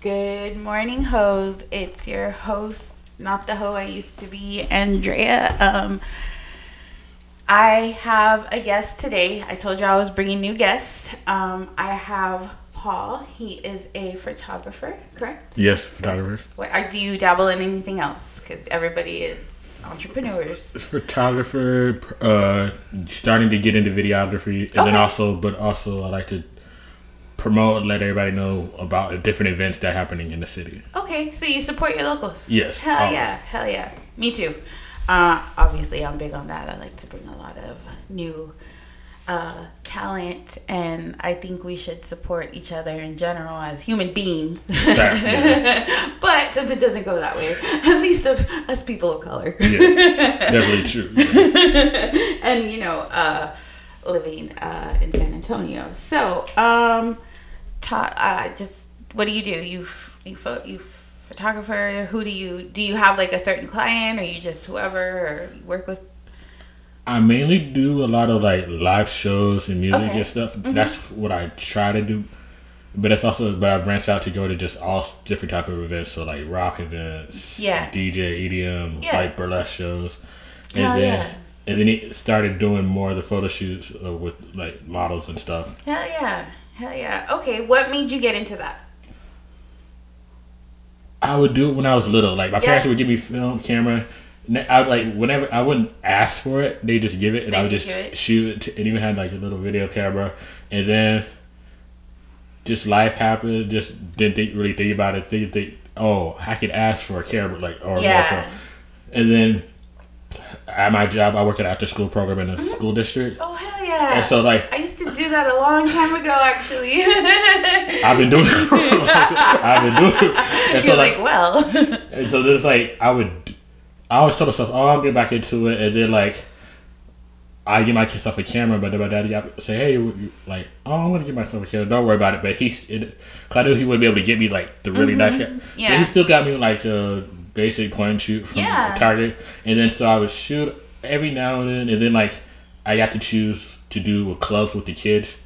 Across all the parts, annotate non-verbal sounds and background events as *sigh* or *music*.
Good morning, hoes. It's your host, not the hoe I used to be, Andrea. Um, I have a guest today. I told you I was bringing new guests. Um, I have Paul. He is a photographer, correct? Yes, photographer. What, do you dabble in anything else? Because everybody is entrepreneurs. Photographer, uh, starting to get into videography, and Okay. then also, but also, I like to promote, let everybody know about different events that are happening in the city. Okay, so you support your locals. Yes, Hell always. yeah, hell yeah. Me too. Uh, obviously, I'm big on that. I like to bring a lot of new uh, talent, and I think we should support each other in general as human beings. *laughs* But since it doesn't go that way, *laughs* at least of us people of color. Yes, definitely *laughs* true. and you know, uh, living uh, in San Antonio. So, um, ta- uh, just what do you do? You you pho- you photographer? Who do you do? You have like a certain client, or you just whoever, or you work with? I mainly do a lot of like live shows and music Okay. and stuff. That's what I try to do. But it's also, but I branched out to go to just all different type of events, so like rock events, Yeah. DJ, EDM, Yeah. like burlesque shows, and Hell then yeah. and then he started doing more of the photo shoots uh, with like models and stuff. Hell yeah, hell yeah. Okay, what made you get into that? I would do it when I was little. Like my Yeah. parents would give me film camera. I would like whenever I wouldn't ask for it, they just give it, and They I would just it. shoot it. And even had like a little video camera, and then just life happened. Just didn't think, really think about it. Think, think, oh, I could ask for a camera, like or Yeah. And then at my job, I work at after school program in a Mm-hmm. school district, Oh hell yeah! and so like I used to do that a long time ago, actually. I've been doing it for a long time. *laughs* I've been doing it, and so You're like like, well, And so there's like I would, I always told myself, oh, I'll get back into it, and then like, I get myself a camera, but then my daddy got say, hey, like, oh, I'm gonna get myself a camera. Don't worry about it. But he's, it, cause I knew he wouldn't be able to get me like the really nice. camera. Mm-hmm. Yeah. But he still got me like a basic point and shoot from Yeah. Target, and then so I would shoot every now and then, and then like I got to choose to do with clubs with the kids.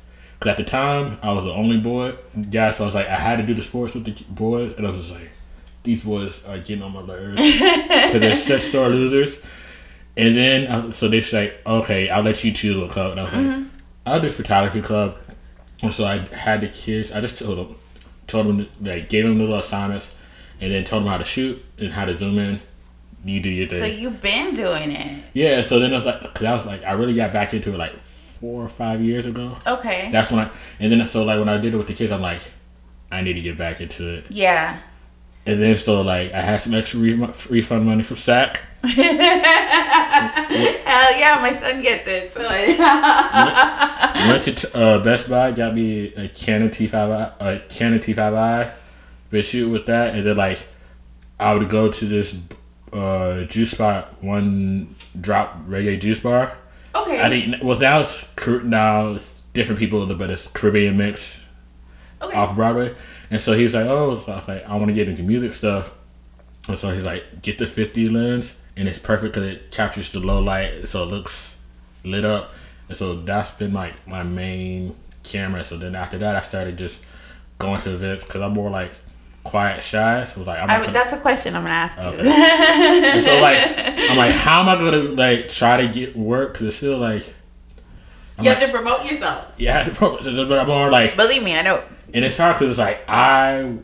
Cause at the time I was the only boy guy, so I was like I had to do the sports with the boys, and I was just like, these boys are getting on my nerves *laughs* because they're such star losers. And then I, so they say, okay, I'll let you choose what club, and I was like, mm-hmm. I'll do photography club. And so I had the kids. I just told them, told them, like, gave them little assignments, and then told them how to shoot and how to zoom in. You do your thing. so you've been doing it. Yeah, so then I was like, cause I was like, I really got back into it like four or five years ago. Okay. That's when I, and then so like when I did it with the kids, I'm like, I need to get back into it. Yeah. And then so like I had some extra re- refund money from SAC. *laughs* Hell yeah, my son gets it. So I, *laughs* Went to t- uh, Best Buy, got me a Canon T5i, a Canon T5i, been shoot with that, and then like I would go to this uh, juice spot, one drop reggae juice bar. Okay. I think well now it's now it's different people, but it's Caribbean mix okay. off Broadway, and so he was like, oh, so I was like, I want to get into music stuff, and so he's like, get the 50 lens, and it's perfect because it captures the low light, so it looks lit up, and so that's been like my main camera. So then after that, I started just going to events because I'm more like quiet, shy. So I was like, I'm I that's a question I'm gonna ask you. so like *laughs* I'm like, how am I gonna like try to get work? Cause it's still like, I'm you like, have to promote yourself. yeah, I have to pro- but I'm more like, Believe me, I know. and it's hard because it's like I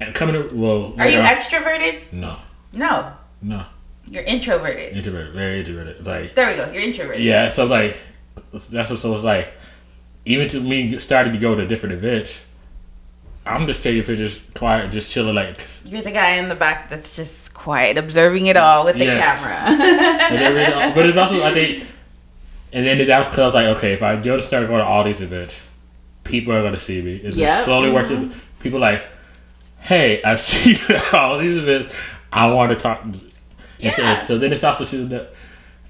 and coming to well, Are you on- extroverted? no, No, no, you're introverted. introverted, very introverted. Like There we go. You're introverted. yeah, so like that's what so it's like. Even to me starting to go to different events, I'm just taking pictures, quiet, just chilling, like You're the guy in the back that's just quiet, observing it all with the Yes. camera. And then really- but it's also I think, and then that was because I was like, okay, if I go to start going to all these events, people are gonna see me. It's Yep. slowly working. People like, hey, I *laughs* see all these events. I want to talk. And so- Yeah. So, then it's also to the.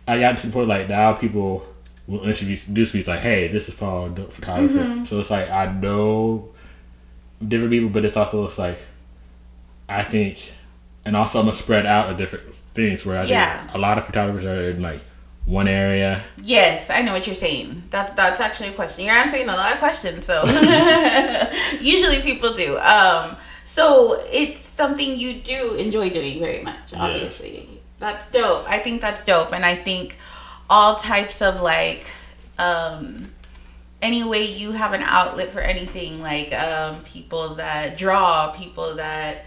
I got to the point like now people will introduce me it's like, hey, this is Paul, photographer. Mm-hmm. So it's like I know different people, but it's also it's like I think, and also I'm gonna spread out of different things where I Yeah. think a lot of photographers are in like one area. Yes, I know what you're saying. That's that's actually a question. You're answering a lot of questions, so *laughs* usually people do. Um, so it's something you do enjoy doing very much. Obviously, yes. that's dope. I think that's dope, and I think all types of like. Um, any way you have an outlet for anything like um, people that draw people that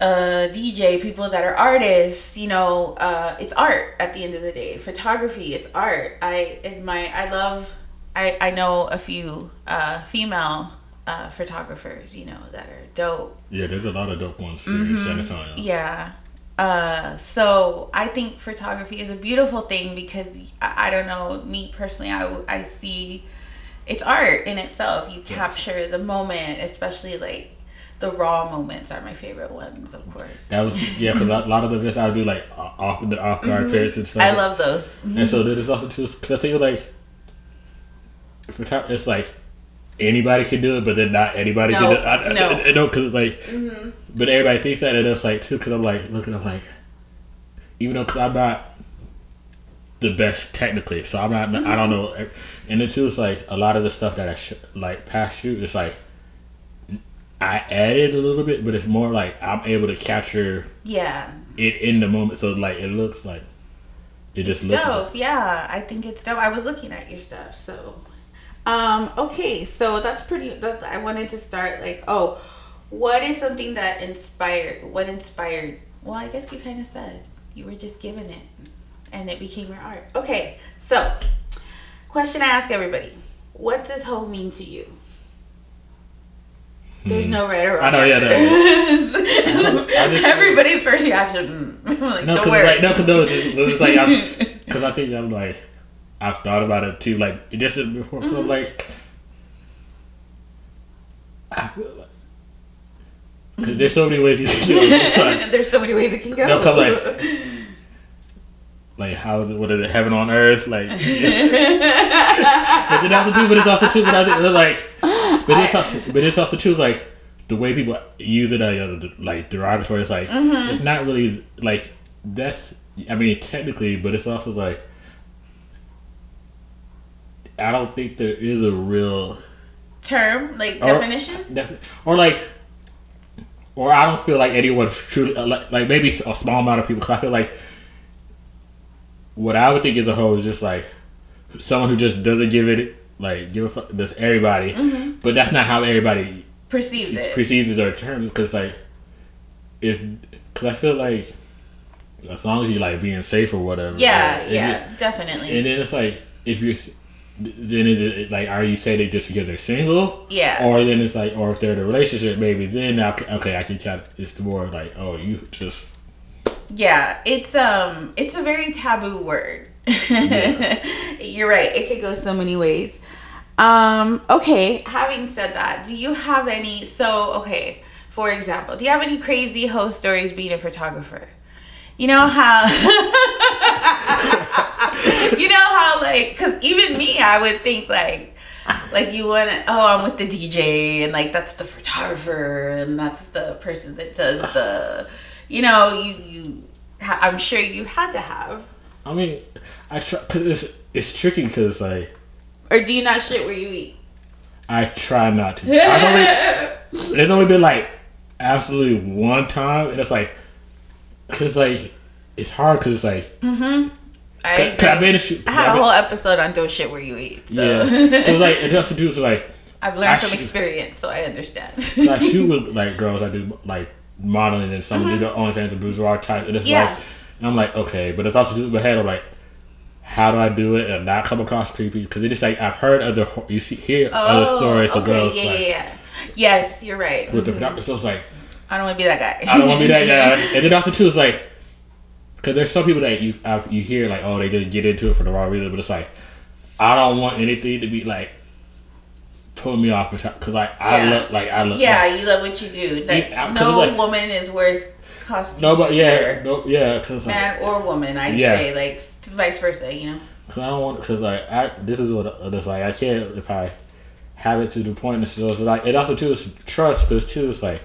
uh, DJ, people that are artists, you know, uh, it's art at the end of the day. Photography, it's art. I admire, I love, I, I know a few uh, female uh, photographers, you know, that are dope. Yeah, there's a lot of dope ones here mm-hmm. in San Antonio. Yeah. Uh, so I think photography is a beautiful thing because I, I don't know, me personally, I, I see it's art in itself. You capture the moment, especially like the raw moments are my favorite ones, of course. That was yeah, because a lot of the bits I do like off the off guard mm-hmm. and stuff. I love those. And so there's also too because I think like it's like anybody can do it, but then not anybody no, can do it. I, no, I, I, know because like, mm-hmm. But everybody thinks that, and it's like too. Because I'm like looking, I'm like, even though because I'm not the best technically, so I'm not. Mm-hmm. I don't know. And then too, it's like a lot of the stuff that I sh- like past shoot. It's like I added a little bit, but it's more like I'm able to capture yeah it in the moment. So like it looks like it just it's looks dope. Like, yeah, I think it's dope. I was looking at your stuff, so um okay, so that's pretty. That I wanted to start like oh, what is something that inspired? What inspired? Well, I guess you kind of said you were just given it, and it became your art. Okay, so question I ask everybody: What does home mean to you? There's no right or wrong. I know, yeah, no. *laughs* Everybody's first reaction, *laughs* like, no, don't worry. Like, no, no, it's, like, because *laughs* I think I'm like, I've thought about it too. Like, just before, mm-hmm. like, I feel like. There's so many ways you can go. *laughs* Like, there's so many ways it can go. No, come like, like how is it? What is it? Heaven on earth? Like, yeah. *laughs* *laughs* but it also too. But it's also too. But I think like but it's also, but it's also too like the way people use it uh, like derogatory. It's like mm-hmm. it's not really like that's. I mean, technically, but it's also like I don't think there is a real term like or, definition def- or like or I don't feel like anyone truly uh, like, maybe a small amount of people. Cause I feel like what I would think is a hoe is just like someone who just doesn't give it like give a fuck. That's everybody, mm-hmm. but that's not how everybody perceives it. Perceives their terms because like if because I feel like as long as you like being safe or whatever. Yeah, like, yeah, it, definitely. And then it's like if you're then is it like are you saying it just because they're single? Yeah. Or then it's like or if they're in a relationship, maybe then I, okay I can count. It's more like oh you just. Yeah, it's um it's a very taboo word. Yeah. *laughs* You're right. It could go so many ways. Um, okay, having said that, do you have any so okay, for example, do you have any crazy host stories being a photographer? You know how *laughs* *laughs* You know how like cuz even me I would think like like you want to oh I'm with the DJ and like that's the photographer and that's the person that does the you know you you I'm sure you had to have I mean I try cuz it's it's tricky cuz like or do you not shit where you eat? I try not to. only, there's only been like absolutely one time, and it's like, cause like it's hard because it's like. Mm-hmm. I, I, made a shoot, I had a whole episode on don't shit where you eat. So. Yeah, it was like it has to do with like. I've learned I from shoot, experience, so I understand. so I shoot with like girls. I do like modeling, and some mm-hmm. do the OnlyFans and boudoir type, and it's yeah. like, and I'm like, okay, but it's also just my head. I'm like, how do I do it and not come across creepy? Because it is like I've heard other you see hear oh, other stories okay, of girls. Yeah, like, yeah, yeah. Yes, you're right. With mm-hmm. the so it's like I don't want to be that guy. I don't want to be that guy. *laughs* And then also too, it's like because there's some people that you I've, you hear like oh they just get into it for the wrong reason, but it's like I don't want anything to be like pulling me off because like I yeah. love like I love yeah like, you love what you do like yeah, no like, woman is worth costing no but yeah no yeah cause, man or woman I yeah. say like vice versa, you know. Cause I don't want, cause like I, this is what it's like. I can't if I have it to the point. So it's like it also too is trust, cause too it's like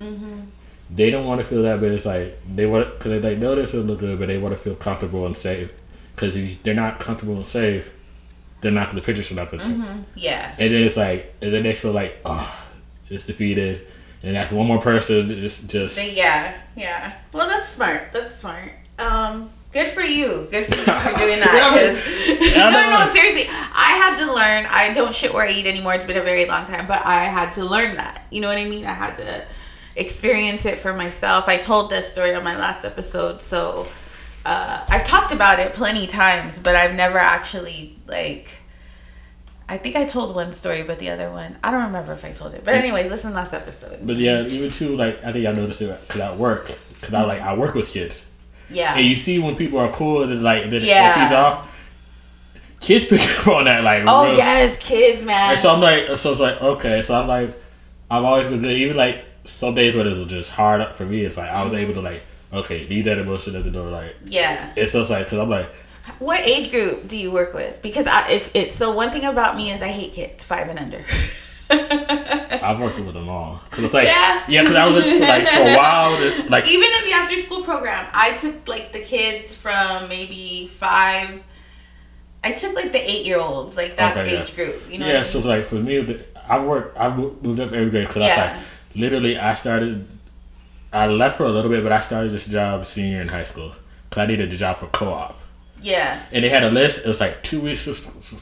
mm-hmm. They don't want to feel that, but it's like they want, cause they like know this will look good, but they want to feel comfortable and safe. because if they're not comfortable and safe, they're not the pictures are not gonna. Mm-hmm. Yeah. And then it's like, and then they feel like, oh, it's defeated, and that's one more person. It's just yeah, yeah. Well, that's smart. That's smart. Um, good for you. Good for you for *laughs* doing that. *laughs* no, no, seriously. I had to learn. I don't shit where I eat anymore. It's been a very long time, but I had to learn that. You know what I mean? I had to experience it for myself. I told this story on my last episode, so uh, I've talked about it plenty times, but I've never actually like. I think I told one story, but the other one I don't remember if I told it. But anyways, listen to last episode. But yeah, even too, like I think I noticed it because I work, because I like I work with kids, Yeah. and you see when people are cool and like then Yeah. yeah. off, kids *laughs* pick up on that like. Oh real- yes, kids, man. And so I'm like, so it's like okay, so I'm like, I've always been good. Even like some days when it was just hard up for me, it's like I was mm-hmm. able to like, okay, leave that emotion at the door. Like yeah. it's just like because I'm like, What age group do you work with? Because I, if it's so, one thing about me is I hate kids five and under. *laughs* I've worked with them all. Cause it's like Yeah. yeah, because I was in- like for a while, like Even in the after school program, I took like the kids from maybe five. I took like the eight year olds, like that Okay, yeah. age group. You know. yeah. I So like for me, I've worked, I've moved up every grade because I Yeah. like literally I started, I left for a little bit, but I started this job senior in high school because I needed a job for co-op. yeah. and they had a list. It was like two weeks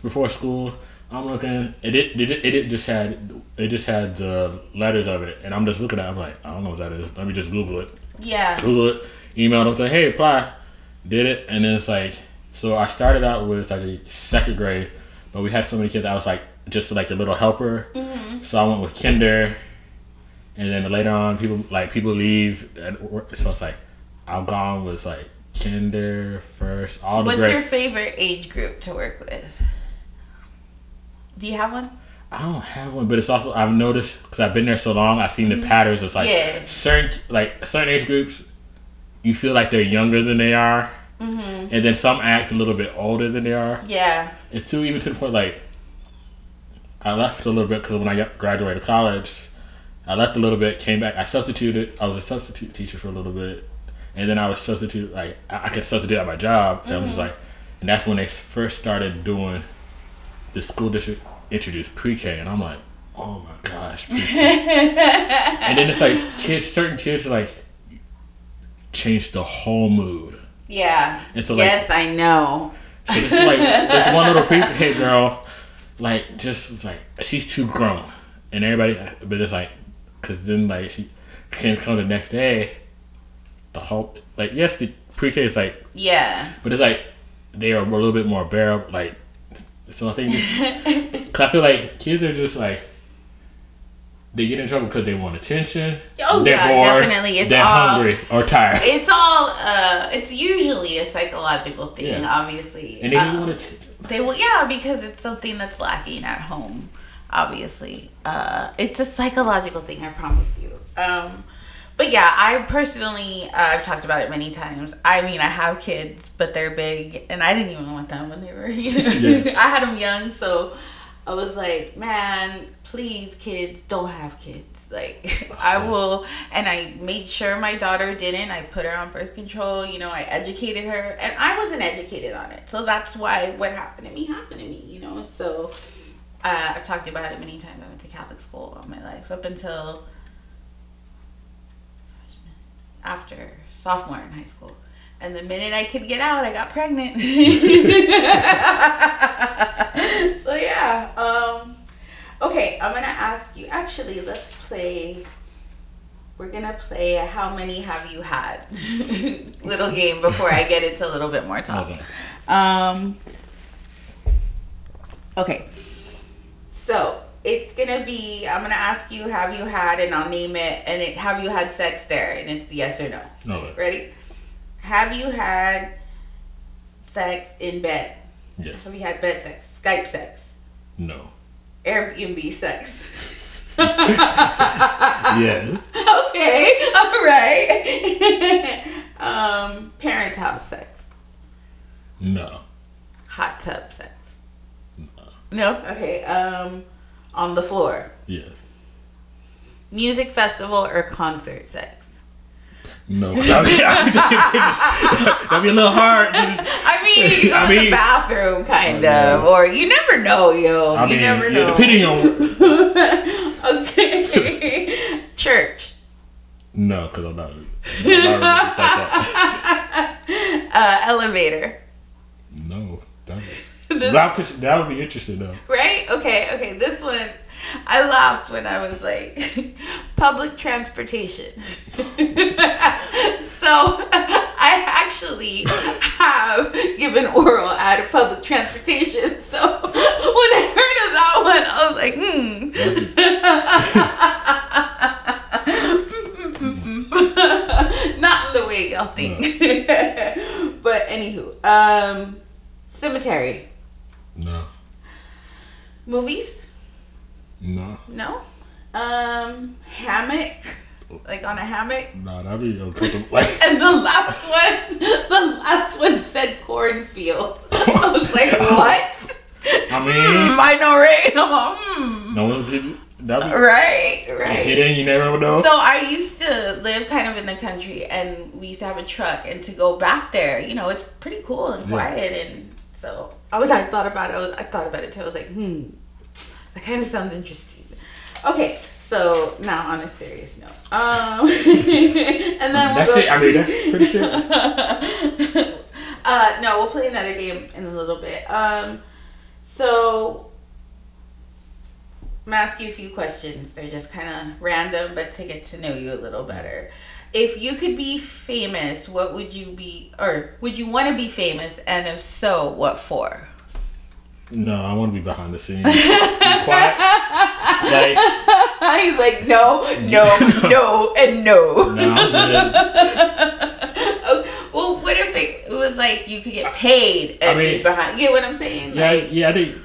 before school. I'm looking. It it it, it, it just had it just had the letters of it, and I'm just looking at. it. I'm like, I don't know what that is. Let me just Google it. Yeah. Google it. Email them. Say, hey, apply. Did it, and then it's like. So I started out with like a second grade, but we had so many kids. I was like just like a little helper. Mhm. So I went with kinder, and then later on, people like people leave, work- so it's like I'm gone with like kinder first, all the What's grades. your favorite age group to work with? Do you have one? I don't have one, but it's also I've noticed because I've been there so long. I've seen the patterns. It's like Yeah. certain like certain age groups, you feel like they're younger than they are, Mm-hmm. and then some act a little bit older than they are. Yeah. And two, even to the point like I left a little bit because when I graduated college, I left a little bit, came back. I substituted. I was a substitute teacher for a little bit, and then I was substitute like I, I could substitute at my job. And I was just mm-hmm. like, and that's when they first started doing the school district introduced pre-K, and I'm like, oh my gosh. *laughs* and then it's like kids, certain kids like change the whole mood. Yeah. And so, like- yes, I know. So it's like this one little pre-K *laughs* girl, like just was like she's too grown, and everybody, but it's like, cause then like she can come the next day, the whole like yes the pre-K is like, Yeah. but it's like they are a little bit more bearable. Like so I think, *laughs* cause I feel like kids are just like. They get in trouble because they want attention. Oh, they're yeah, definitely. It's they're all- hungry or tired, It's all. Uh, it's usually a psychological thing, Yeah. obviously. and they Um, want attention. They will, yeah, because it's something that's lacking at home. Obviously, uh, it's a psychological thing. I promise you. Um, but yeah, I personally, uh, I've talked about it many times. I mean, I have kids, but they're big, and I didn't even want them when they were. *laughs* You know, Yeah. I had them young, so I was like, man, please, kids, don't have kids. Like, *laughs* I will, and I made sure my daughter didn't. I put her on birth control. You know, I educated her, and I wasn't educated on it. So that's why what happened to me happened to me. You know, so uh, I've talked about it many times. I went to Catholic school all my life up until after sophomore in high school. And the minute I could get out, I got pregnant. *laughs* so yeah. Um, okay, I'm gonna ask you. Actually, let's play. We're gonna play a how many have you had *laughs* little game before I get into a little bit more talk. Okay. Um. Okay. It's gonna be. I'm gonna ask you, have you had, and I'll name it, and it have you had sex there, and it's yes or no. Okay. Ready? Have you had sex in bed? Yes. Have you had bed sex? Skype sex? No. Airbnb sex? *laughs* Yes. *laughs* okay, all right. *laughs* um, parents' house sex? No. Hot tub sex? No. Okay. Um, on the floor? Yes. Music festival or concert sex? No, I'll be, I'll be taking pictures. That'd be a little hard. *laughs* I mean, you go I to the bathroom, kind Yeah. of, or you never know, yo. I you mean, never yeah, know. depending on *laughs* okay. *laughs* Church. no, because I'm not. I'm not like. Uh, elevator. No, *laughs* that, This- that, would- be interesting though. Right? Okay, okay. This one, I laughed when I was like, *laughs* public transportation. *laughs* so I actually have given oral at a public transportation. So when I heard of that one, I was like, hmm. Not in the way y'all think. but anywho, um, cemetery. No, Movies? no, No. Um, hammock, like on a hammock. no, that'd be uncomfortable. *laughs* And the last one, the last one said cornfield. *laughs* I was like, *laughs* what? I Hmm, mean, I know, right? I'm like, hmm. no one's be Right, right. hidden. You never know. So I used to live kind of in the country, and we used to have a truck, and to go back there, you know, it's pretty cool and Yeah. quiet, and so I was, I thought about it. I, was, I thought about it too. I was like, hmm, that kind of sounds interesting. Okay, so now on a serious note, um, *laughs* and then we'll that's it. I mean, that's pretty serious. *laughs* uh, no, we'll play another game in a little bit. Um, so I'm gonna ask you a few questions. They're just kind of random, but to get to know you a little better. If you could be famous, what would you be, or would you want to be famous? And if so, what for? No, I want to be behind the scenes. Be quiet. Like, *laughs* He's like, no, no, *laughs* no, and no. good. *laughs* Oh, well, what if it, it was like you could get paid and I mean- be behind? You get what I'm saying? Yeah, Like, yeah, I think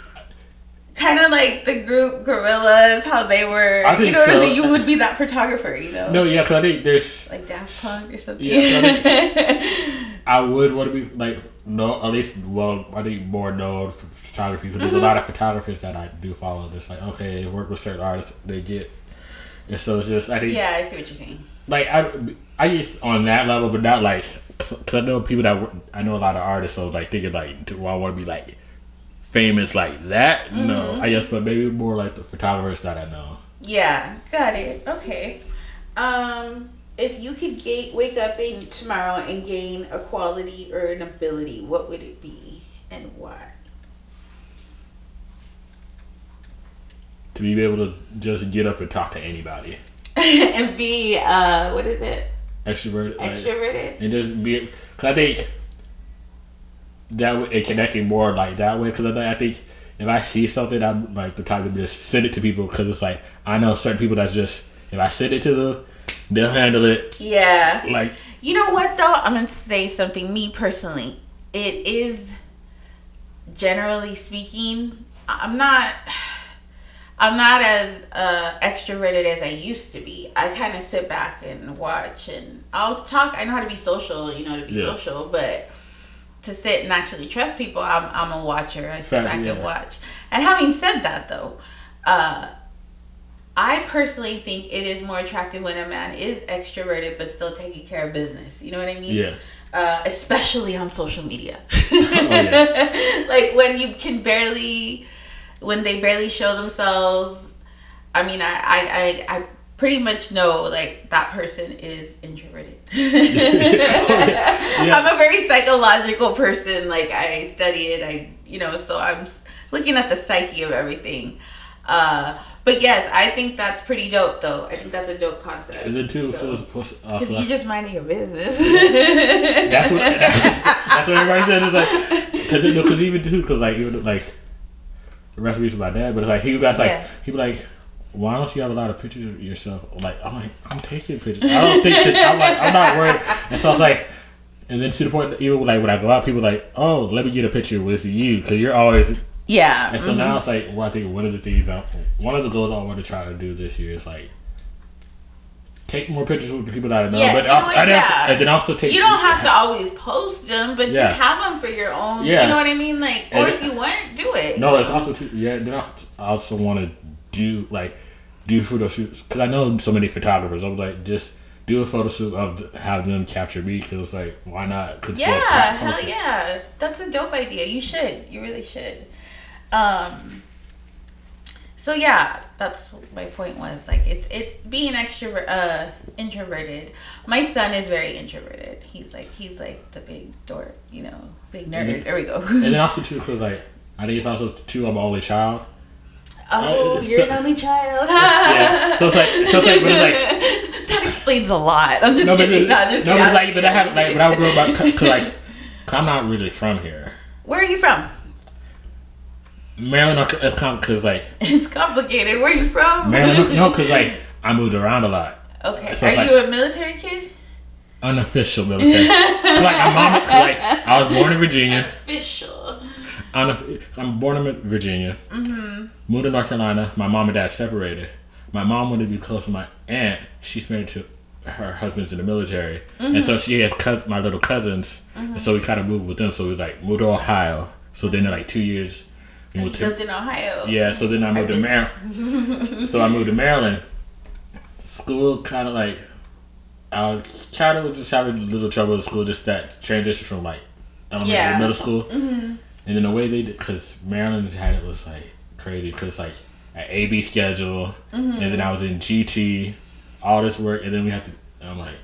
kind of like the group Gorillaz, how they were. You know so. You would be that photographer, you know? no, yeah, because I think there's Like Daft Punk or something. Yeah, *laughs* I would want to be like no, at least well, I think more known for photography because there's a mm-hmm. lot of photographers that I do follow. Just like okay, they work with certain artists, they get, and so it's just I think yeah, I see what you're saying. like I I just on that level, but not like because I know people that I know a lot of artists, so like thinking like do I want to be like famous like that? No, I guess, but maybe more like the photographers that I know. Yeah, got it. Okay. Um, if you could ga- wake up in tomorrow and gain a quality or an ability, what would it be and why? To be able to just get up and talk to anybody, *laughs* and be uh, what is it? extroverted, like- Extroverted. and just be because I think that way it connecting more like that way because I, I think if I see something I'm like the type to just send it to people because it's like I know certain people that's just if I send it to them they'll handle it Yeah. like You know what though? I'm gonna say something. Me personally, it is generally speaking. I'm not. I'm not as uh, extroverted as I used to be. I kind of sit back and watch, and I'll talk. I know how to be social, you know, to be Yeah. social, but to sit and actually trust people, I'm I'm a watcher. I sit back and watch. And having said that, though, uh, I personally think it is more attractive when a man is extroverted but still taking care of business. You know what I mean? yeah Uh, especially on social media. *laughs* yeah. *laughs* like when you can barely, when they barely show themselves. I mean, I, I, I, I pretty much know like that person is introverted. *laughs* I'm a very psychological person. Like I study it. I, you know, so I'm looking at the psyche of everything. Uh, but yes, I think that's pretty dope, though. I think that's a dope concept. and then too So- so it's supposed to- also, Cause you just minding your business. that's what that's, that's what everybody said. it's like because you know, cause even too because like even like the recipe to my dad but it's like he was like Yeah. he was like why don't you have a lot of pictures of yourself? Like, I'm like, I'm taking pictures. I don't think that, I'm like, I'm not worried. And so I was like, and then to the point that even like when I go out, people are like, oh, let me get a picture with you because you're always. yeah. And so now mm-hmm. it's like, well, I think one of the things, I, one of the goals I want to try to do this year is like take more pictures with the people that I know, Yeah, but I, what, I yeah. and then also take. You don't have to always post them, but Yeah. just have them for your own. Yeah. You know what I mean? Like, or And if it- you want, do it. No, it's also too, yeah. Then I also want to do like do photo shoots because I know so many photographers. I was like, just do a photo shoot of have them capture me because it's like why not? Yeah, hell yeah. That's a dope idea. You should. You really should. Um so yeah, that's my point was. Like it's it's being extrovert uh introverted. My son is very introverted. He's like he's like the big dork, you know, big nerd. Mhm. There we go. And then *laughs* also too, cause like I think it's also too I'm only child. Oh, you're so- an only child. Yeah. So it's like so it's like but it's like *laughs* that explains a lot. I'm just no, but, kidding. No, just no, but I'm like, but I have like, but I grew up cause like, *laughs* I'm not really from here. Where are you from? Maryland, it's kind cause like *laughs* It's complicated. Where are you from? Maryland, no, cause like I moved around a lot. Okay. So Are like- you a military kid? Unofficial military. like my mom, like I was born in Virginia. Official. Uno- I'm born in Virginia. Mm-hmm. Moved to North Carolina. My mom and dad separated. My mom wanted to be close to my aunt. She's married to her husband's in the military, and so mm-hmm. she has cous- my little cousins, and so we kind of moved with them. So we like moved to Ohio. So then in like two years, we moved to lived in Ohio. yeah. So then I moved to Maryland. *laughs* so I moved to Maryland. School kind of like I was kind of just having a little trouble with school. Just that transition from like elementary Yeah. to middle school, mm-hmm. and then the way they did because Maryland had it was like crazy because like an AB schedule, and then I was in GT, all this work, and then we had to. I'm like,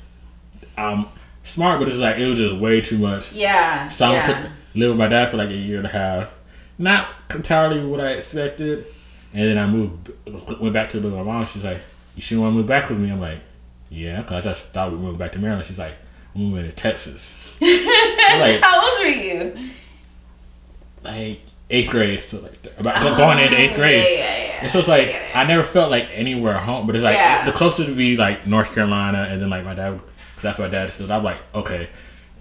I'm smart, but it's like it was just way too much. Yeah. So I yeah. took live with my dad for like a year and a half. Not entirely what I expected. And then I moved, went back to live with my mom. She's like, "You sure want to move back with me?" I'm like, "Yeah," because I just thought we were moving back to Maryland. She's like, "I'm moving to Texas." *laughs* Like, How old were you? like eighth grade, so like about going into eighth Oh, grade. Yeah, yeah, yeah. And so it's like. I never felt like anywhere home, but it's like Yeah. the closest would be like North Carolina, and then like my dad, that's my dad still. I'm like, okay,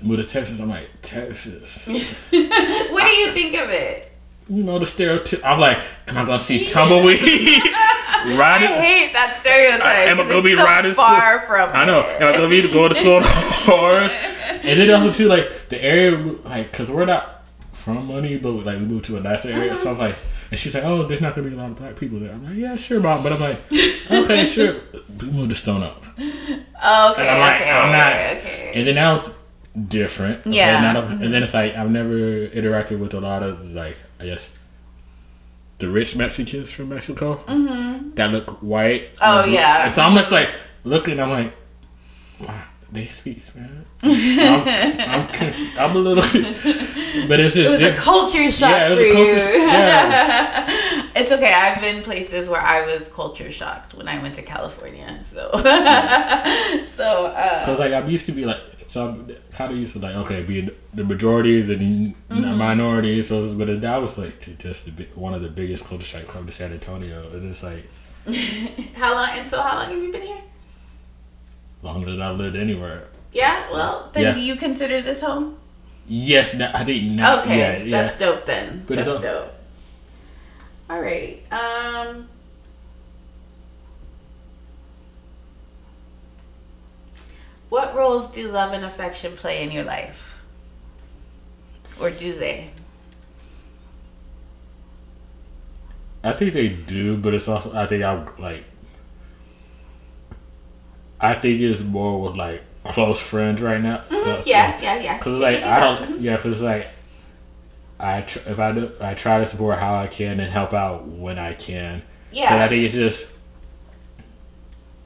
move to Texas. I'm like Texas. *laughs* what do you think of it? you know the stereotype. I'm like, am I gonna see *laughs* tumbleweed? I hate that stereotype. I- am I gonna be so riding far from I know. it. Am I gonna be going to school *laughs* on horse? And then also too, like the area, like, cause we're not from money, but like we moved to a nicer area. So I'm like, *laughs* and she's like, oh, there's not gonna be a lot of black people there. I'm like, yeah, sure, mom. But I'm like, okay, *laughs* sure. We moved to Stone Oak, Okay, And I'm like, okay, I'm not- okay. and then that was different. okay? Yeah. Not a- And then it's like I've never interacted with a lot of like I guess the rich Mexicans from Mexico that look white. Mm-hmm. Oh, yeah. And so I'm just like looking. I'm like, wow, they speak Spanish. *laughs* I'm, I'm, I'm a little, but it's just. It was a culture shock Yeah, for you. yeah. *laughs* it's okay. I've been places where I was culture shocked when I went to California. So, *laughs* so uh, Cause like I'm used to be like, so I'm kind of used to like, okay, being the majorities and Mm-hmm. minorities. So, but that was like just big- one of the biggest culture shock to San Antonio, and it's like how long? And so, how long have you been here? Longer than I've lived anywhere. Yeah. Well, then, Yeah. do you consider this home? Yes, no, I think not. Okay, yeah, yeah. that's dope then. But that's al- dope. All right. Um. What roles do love and affection play in your life? Or do they? I think they do, but it's also I think I'm like I think it's more with like close friends right now. Mhm, Yeah, yeah, yeah. Cause It like I don't, yeah, cause like I tr- if I do I try to support how I can and help out when I can. Yeah. Cause I think it's just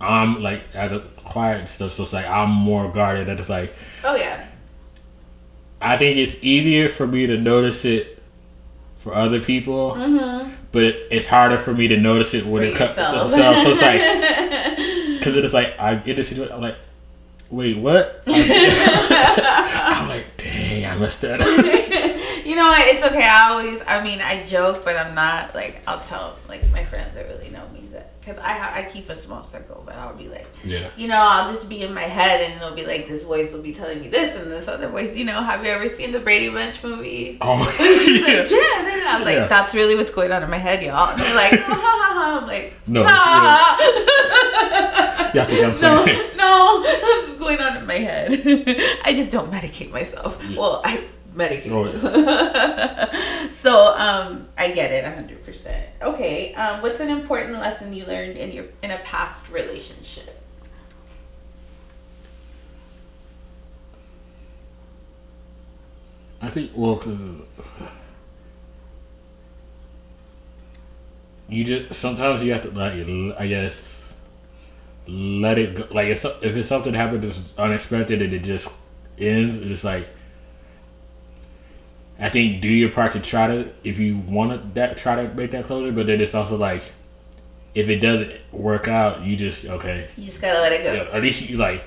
I'm like as a quiet and stuff, so it's like I'm more guarded. That it's like Oh yeah. I think it's easier for me to notice it for other people, Mm-hmm. but it, it's harder for me to notice it when For it comes to myself. So it's like *laughs* because it's like I get this situation, I'm like, wait, what? *laughs* I'm like, dang, I messed that up. *laughs* You know what? It's okay. I always, I mean, I joke, but I'm not like. I'll tell like my friends I really know because I I keep a small circle, but I'll be like, yeah. you know, I'll just be in my head and it'll be like this voice will be telling me this and this other voice. You know, have you ever seen the Brady Bunch movie? Oh, she's *laughs* yeah. like, Jen, and I was like, that's really what's going on in my head, y'all. And they're like, *laughs* ha ha ha ha. I'm like, No, ha You have to get *laughs* no, no, that's just going on in my head. I just don't medicate myself. Well, I Medicaid. Oh, yeah. *laughs* so um, I get it 100%. Okay, um, what's an important lesson you learned in your in a past relationship? I think well, you just sometimes you have to like I guess let it go. Like if if it's something happens that's unexpected and it just ends, it's like I think do your part to try to if you want to that try to make that closure, but then it's also like if it doesn't work out, you just okay. You just gotta let it go. Yeah, at least you like,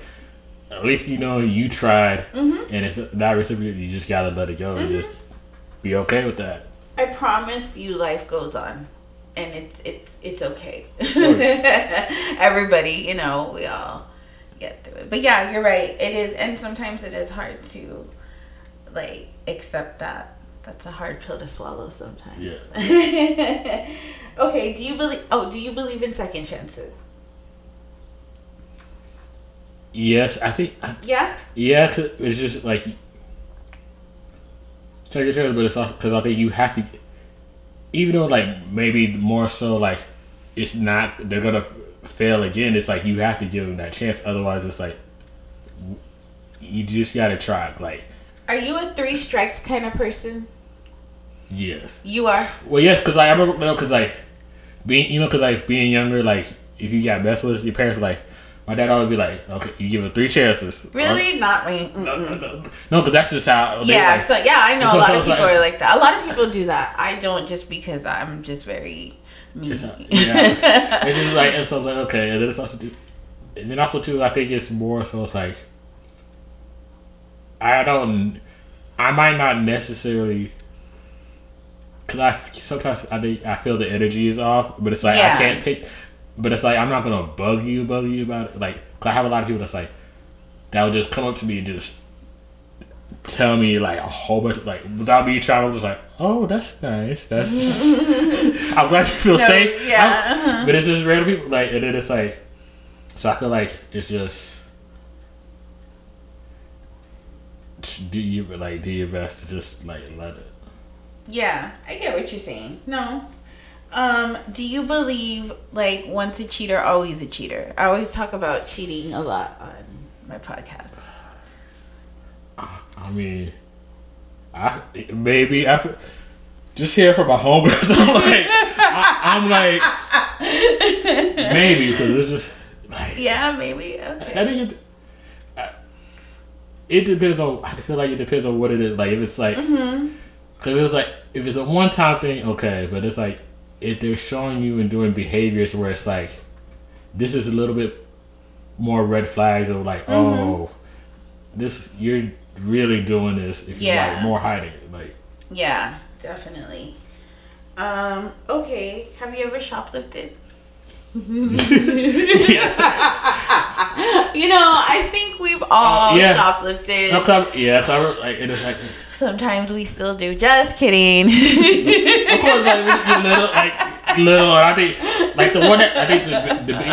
at least you know you tried, mm-hmm. and if not reciprocated, you just gotta let it go and just mm-hmm. be okay with that. I promise you, life goes on, and it's it's it's okay. *laughs* Everybody, you know, we all get through it. But yeah, you're right. It is, and sometimes it is hard to like accept that. That's a hard pill to swallow sometimes. Yeah. *laughs* okay. Do you believe? Oh, do you believe in second chances? Yes, I think. Yeah. Yeah, 'cause it's just like second chance, but it's also because I think you have to, even though like maybe more so like it's not they're gonna fail again. It's like you have to give them that chance. Otherwise, it's like you just gotta try. Like Are you a three strikes kind of person? yes, You are. well yes, because like, I remember no, because like being you know because like being younger, like if you got messed with, your parents were like. My dad always be like, "Okay, you give it three chances." Really? Not me. No, Mm-mm. no, no, because that's just how. they, Yeah, like- so yeah, I know *laughs* a lot of people like- are like that. A lot of people do that. I don't just because I'm just very mean. It's not- *laughs* yeah. it's just like and so like okay, and then it's also and then also too. I think it's more so it's like I don't. I might not necessarily. Cause I sometimes I think I feel the energy is off, but it's like Yeah. I can't pick. But it's like I'm not gonna bug you, bug you about it. Like, 'cause I have a lot of people that's like that will just come up to me and just tell me like a whole bunch of like without me trying. I'm just like, oh, that's nice. That's *laughs* I'm glad you feel No, safe. yeah, uh-huh. But it's just random people like, and then it's like, so I feel like it's just do you like do your best to just like let it. Yeah, I get what you're saying. No. Um, do you believe like once a cheater, always a cheater? I always talk about cheating a lot on my podcast. I mean, I maybe I just hear from my homegirls. *laughs* I'm like, I, I'm like, *laughs* maybe because it's just like Yeah, maybe. Okay. think it. I- It depends on. I feel like it depends on what it is. Like if it's like, Mm-hmm. it was like if it's a one time thing, okay. But it's like if they're showing you and doing behaviors where it's like, this is a little bit more red flags of like, Mm-hmm. oh, this you're really doing this. If you're Yeah. like more hiding it, like Yeah, definitely. Um, okay. Have you ever shoplifted? *laughs* *laughs* *laughs* You know, I think we've all Uh, yeah. shoplifted. no, 'cause yeah, 'cause I like it is like. Sometimes we still do. Just kidding. *laughs* Of course, like little, like little, I think like the one that I think the the, the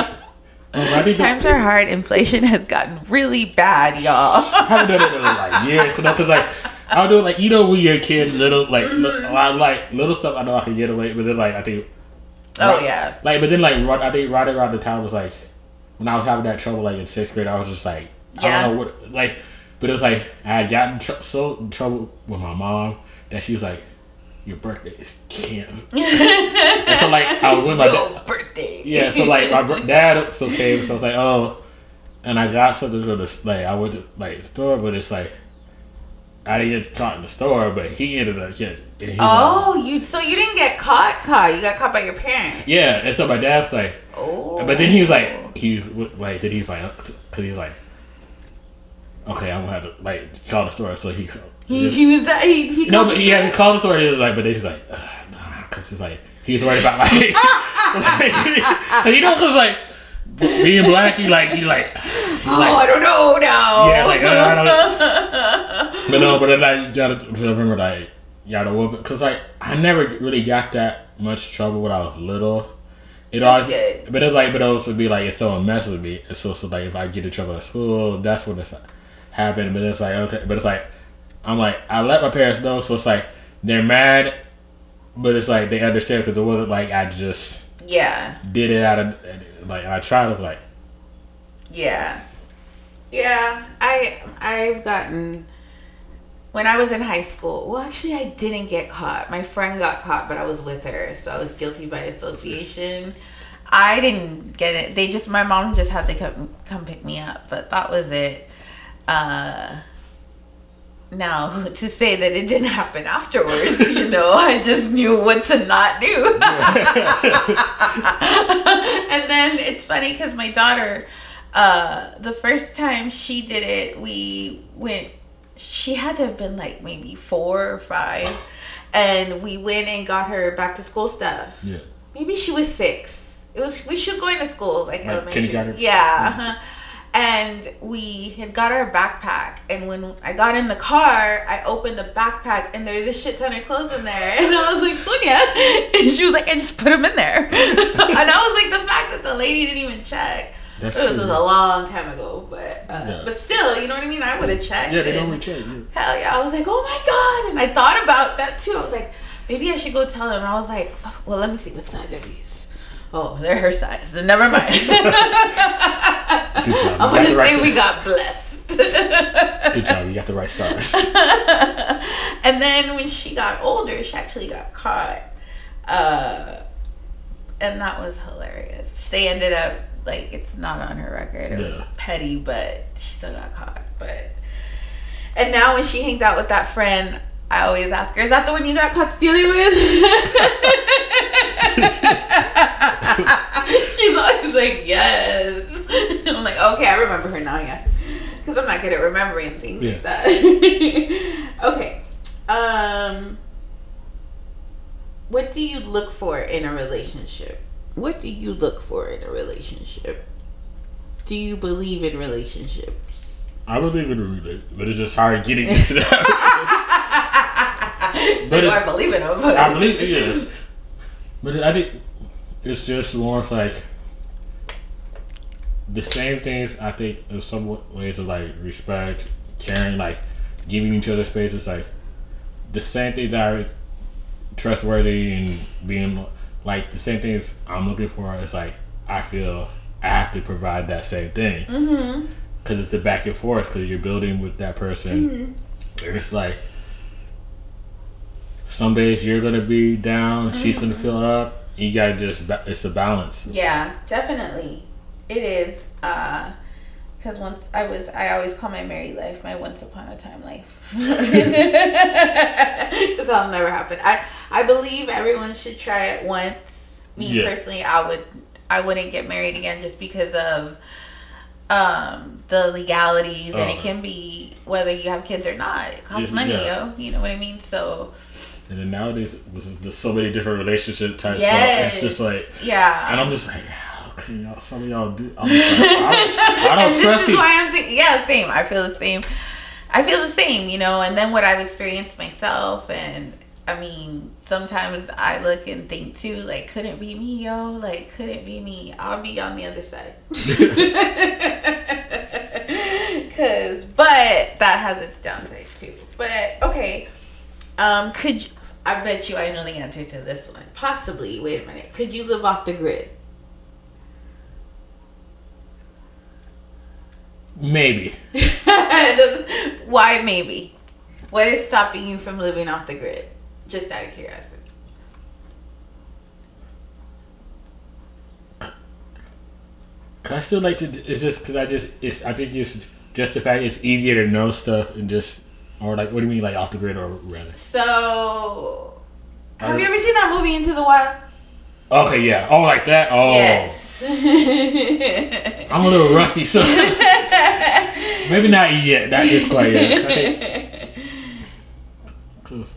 um, I think the, Times are hard. Inflation has gotten really bad, y'all. *laughs* I haven't done it in like years, because like I'll do it like you know when you're a kid, little like li- I'm like little stuff I know I can get away, but then like I think Oh right- yeah. like but then like right- I think right around the time was like when I was having that trouble like in sixth grade, I was just like I Yeah. don't know what like, but it was like I had gotten tr- so in trouble with my mom that she was like. Your birthday is canceled. *laughs* so like I was with my. No birthday. Yeah, so like my gr- dad so came, so I was like, oh, and I got something from the like I went to like store, but it's like I didn't get caught in the store, but he ended up getting. Oh, you so you didn't get caught? Caught? You got caught by your parents? yeah, and so my dad's like, Oh. but then he was like, he was like, then he's like, because he's like, okay, I'm gonna have to like call the store, so he. He, he was that he, he no, but the yeah, store? he called the store. And he was like, but then he's like, nah, because he's like, he's worried about like, *laughs* *laughs* like cause you know, because like being black, he like, he like, he Oh, like I don't know now. Yeah, like, uh, I don't *laughs* But no, but then like, you gotta remember like, you gotta whoop. Cause like, I never really got that much trouble when I was little. It That's always, good. but it's like, but it also be like, if someone messes with me, it's also like, if I get in trouble at school, that's when it's like, happened. But it's like, okay, but it's like, I'm like, I let my parents know, so it's like, they're mad, but it's like, they understand because it wasn't like I just yeah, did it out of, like, I tried to, like, yeah, yeah. I I've gotten when I was in high school, well, actually, I didn't get caught. My friend got caught, but I was with her, so I was guilty by association. I didn't get it. They just, my mom just had to come come pick me up, but that was it. Uh, now *laughs* to say that it didn't happen afterwards, you know, I just knew what to not do. *laughs* and then it's funny because my daughter, uh, the first time she did it, we went she had to have been like maybe four or five, and we went and got her back to school stuff. Yeah. Maybe she was six. It was we should going to school like, Like elementary. kindergarten? Yeah. uh-huh. And we had got our backpack, and when I got in the car, I opened the backpack, and there's a shit ton of clothes in there, *laughs* and I was like, Sonia, and she was like, I just put them in there, *laughs* and I was like, the fact that the lady didn't even check. That's it was, true. was a long time ago, but uh, Yeah. but still, you know what I mean. I would have checked. Yeah, they don't check. Yeah. Hell yeah. I was like, oh my God. And I thought about that too. I was like, maybe I should go tell. And I was like, well, let me see what size are these. Oh, they're her size. Then never mind. Good job. I'm going to the right say we got blessed. Good job. You got the right size. *laughs* and then when she got older, she actually got caught. Uh, and that was hilarious. They ended up, like, it's not on her record. It was petty, but she still got caught. But, and now when she hangs out with that friend, I always ask her, is that the one you got caught stealing with? *laughs* She's always like, yes. *laughs* I'm like, okay, I remember her now, yeah. Because I'm not good at remembering things like that. *laughs* okay. Um, what do you look for in a relationship? What do you look for in a relationship? Do you believe in relationships? I believe in relate, but it's just hard getting into that. *laughs* So But do I believe in them? I believe, yeah. But I think it's just more of like the same things. I think in some ways of like respect, caring, like giving each other space. It's like the same things that are trustworthy and being like the same things I'm looking for. It's like I feel I have to provide that same thing Mm-hmm. because it's a back and forth because you're building with that person. And it's like some days you're gonna be down, she's gonna feel up. You gotta just it's a balance. Yeah, definitely. It is. Uh, because once I was, I always call my married life my once upon a time life. *laughs* Because that'll never happen. I I believe everyone should try it once. Me Yeah. personally, I would I wouldn't get married again just because of um the legalities and it Oh. can be whether you have kids or not. It costs Yeah, money, yeah. yo. You know what I mean? So And then nowadays with there's so many different relationship types. yes, It's just like yeah. and I'm just like can y'all some of y'all do I'm like, I don't, I *laughs* and don't this trust is you. why I'm saying, yeah, same. I feel the same. I feel the same, you know. And then what I've experienced myself, and I mean, sometimes I look and think too, like, couldn't be me, yo. Like, couldn't be me. I'll be on the other side. *laughs* Cause, but that has its downside too. But okay, um, could you, I bet you I know the answer to this one. Possibly. Wait a minute. Could you live off the grid? Maybe. Does- *laughs* Why maybe? What is stopping you from living off the grid? Just out of curiosity. Cause I still like to. It's just because I just. It's. I think it's just the fact it's easier to know stuff and just or like what do you mean like off the grid or rather. So, have I- you ever seen that movie Into the Wild? Okay, yeah. Oh, like that. Oh, Yes. I'm a little rusty, so *laughs* maybe not yet. Not just quite yet. I think, *laughs*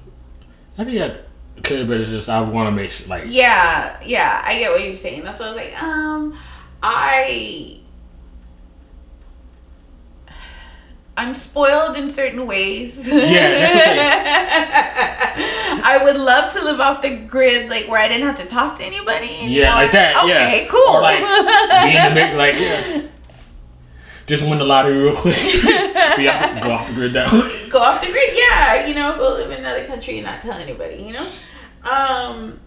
I think I could, but it's just I want to make sure like yeah, yeah, I get what you're saying. That's why I was like, um, I. I'm spoiled in certain ways. Yeah, that's *laughs* I would love to live off the grid, like where I didn't have to talk to anybody. Anymore. Yeah, like that, yeah. Okay, cool. Or, like, be in the mix, like yeah. *laughs* Just win the lottery real quick. *laughs* Off, go off the grid down. go off the grid. Yeah, you know, go live in another country and not tell anybody. You know. Um.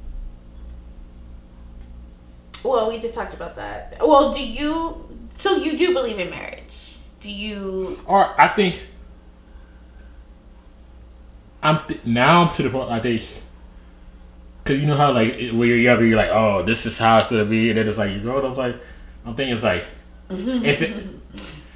Well, we just talked about that. Well, do you? So you do believe in marriage? Do you? Or I think I'm th- now I'm to the point I think. Cause you know how like when you're younger you're like oh this is how it's gonna be and then it's like you grow up like I'm thinking it's like if it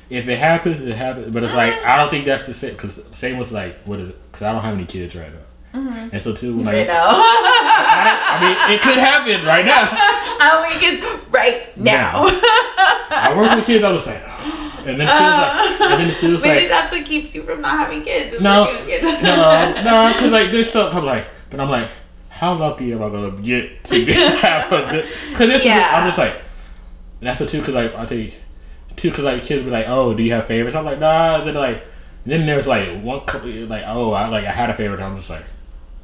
if it happens it happens but it's like I don't think that's the same because same with like what is it because I don't have any kids right now Mm-hmm. and so too like Right now. I, I mean it could happen right now *laughs* How many kids right now? *laughs* I work with kids I was like and then she was like and was uh, *laughs* Maybe like that's what keeps you from not having kids. is No, kids. no, *laughs* no, because like there's stuff I'm like, but I'm like, how lucky am I gonna get to be- *laughs* have a good? Because this Yeah. I'm just like, that's the two. Because like I think two. Because like kids be like, oh, do you have favorites? I'm like, nah. Then like, then there's like one couple like, oh, I like I had a favorite. I'm just like,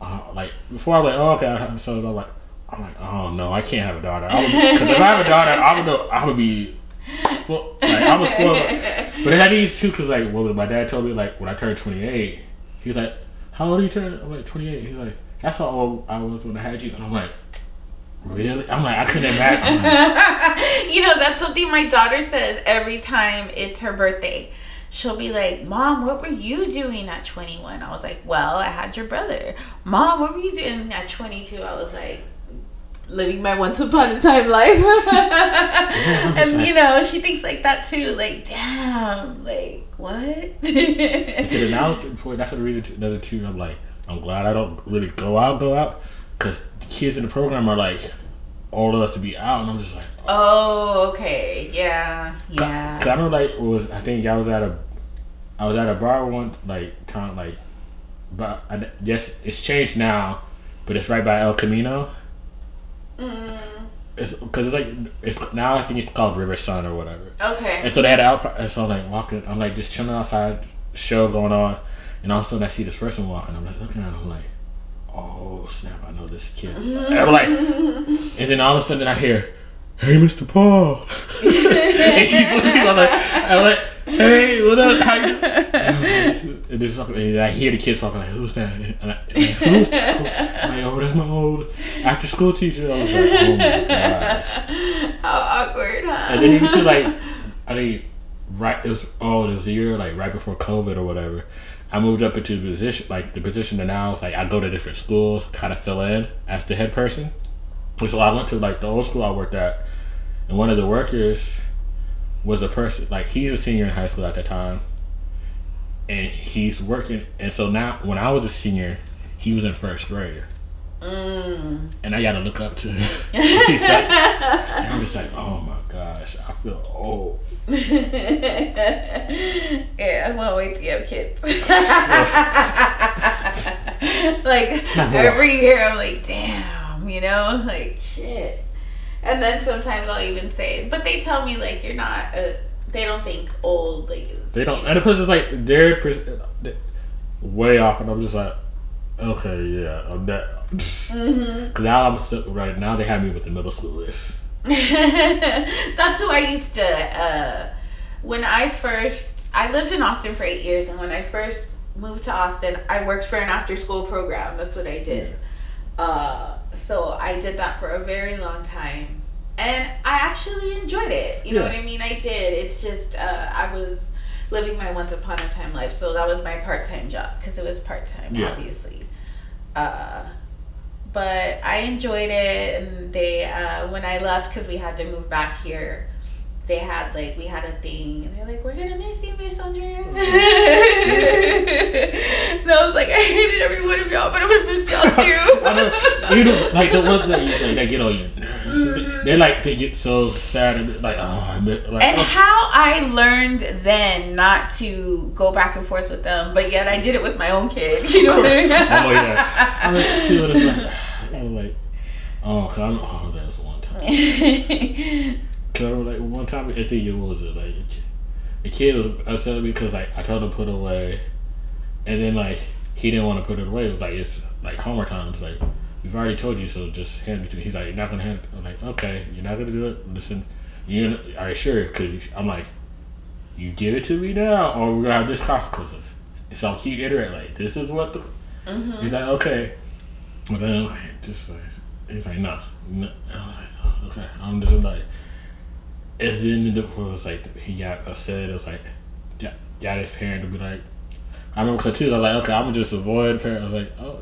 oh, like before I'm like, oh, okay. I- So I'm like, I'm like, oh no, I can't have a daughter. Because if I have a daughter, I would I would be. Spoiled. Like I was *laughs* spoiled. But then I think it's too because like what was my dad told me like when I turned 28, he was like, "How old are you turn?" I'm like 28. He's like, "That's how old I was when I had you." And I'm like, "Really?" I'm like, I couldn't imagine. Like, *laughs* you know, that's something my daughter says every time it's her birthday. She'll be like, Mom, what were you doing at 21? I was like, Well, I had your brother. Mom, what were you doing at 22? I was like, Living my once upon a time life. I'm *laughs* and, *laughs* you know, she thinks like that too. Like, damn, like, what? *laughs* to the now point, that's the reason. To, another two. I'm like, I'm glad I don't really go out, go out, because the kids in the program are like old enough to be out, and I'm just like, oh, oh okay. Yeah. Cause Yeah. I know like it was I think I was at a I was at a bar once like time like but I yes it's changed now but it's right by El Camino Mm, it's because it's like it's now I think it's called River Sun or whatever okay. and so they had an out and so I'm like walking I'm like just chilling outside show going on and all of a sudden I see this person walking I'm like looking at him I'm like oh snap I know this kid and I'm like and then all of a sudden I hear hey Mr. Paul *laughs* and he's looking I'm like I'm like hey what up how you and, *laughs* this, and I hear the kids talking like who's that and I, and like, who's that I'm like oh that's my old after school teacher I was like oh my gosh How awkward, huh? and then even to like, I think right it was oh it was year like right before COVID or whatever. I moved up into the position like the position that now was like I go to different schools, kind of fill in as the head person. And so I went to like the old school I worked at, and one of the workers was a person like he's a senior in high school at the time, and he's working. And so now when I was a senior, he was in first grade. Mm. And I gotta look up to *laughs* him. Like, and I'm just like, oh my gosh, I feel old. *laughs* yeah, I'm gonna wait till you have kids. *laughs* like every year, I'm like, damn, you know, like shit. And then sometimes I'll even say, but they tell me like you're not. A, they don't think old like is. They don't, and the person's like they're way off, and I'm just like, okay, yeah, I'm that. Mm-hmm. *laughs* Now I'm stuck right now. They have me with the middle schoolers. *laughs* That's who I used to. Uh, when I first, I lived in Austin for eight years, and when I first moved to Austin, I worked for an after-school program. That's what I did. Uh, so I did that for a very long time, and I actually enjoyed it. You know Yeah. what I mean? I did. It's just uh, I was living my once upon a time life, so that was my part-time job because it was part-time, Yeah. obviously. Uh, but I enjoyed it. And they, uh, when I left, because we had to move back here, they had like we had a thing, and they're like, "We're gonna miss you, Miss Andrea." Mm-hmm. *laughs* and I was like, "I hated every one of y'all, but I'm gonna miss y'all *laughs* I too." you know, like the ones that, you, like, that get on your nerves. Mm-hmm. They're like they get so sad and like oh, I miss, like and oh, how I learned then not to go back and forth with them, but yet I did it with my own kid. You know what I mean? *laughs* I'm like. I'm like, she was like, I'm like, oh, cause I know, oh, that's one time. Cause I like one time I think it was it like the kid was upset at me because like I told him to put it away, and then like he didn't want to put it away. It was like it's like homework time. It's like we've already told you, so just hand it to me. He's like, you're not gonna hand. It. I'm like, okay, you're not gonna do it. Listen, you are you sure? Cause I'm like, you give it to me now, or we're gonna have this consequences. And so I'll keep iterating like this is what the. Mm-hmm. He's like, okay, but then like just like he's like, nah, no. I'm like, oh, okay. I'm just like and then the was like he got upset. It was like got got his parent to be like, I remember too. I was like, okay, I'm gonna just avoid. Her. I was like, oh,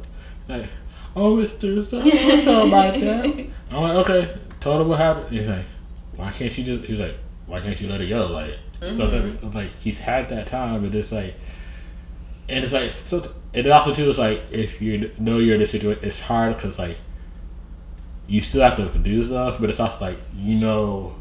like, oh, Mister, what's up about *laughs* that? I'm like, okay. Told her what happened. He's like, why can't she just? He's like, why can't you let it go? Like, mm-hmm. so that, like he's had that time, but it's like, and it's like, so, and also too, it's like if you know you're in this situation, it's hard because like you still have to do stuff, but it's also like you know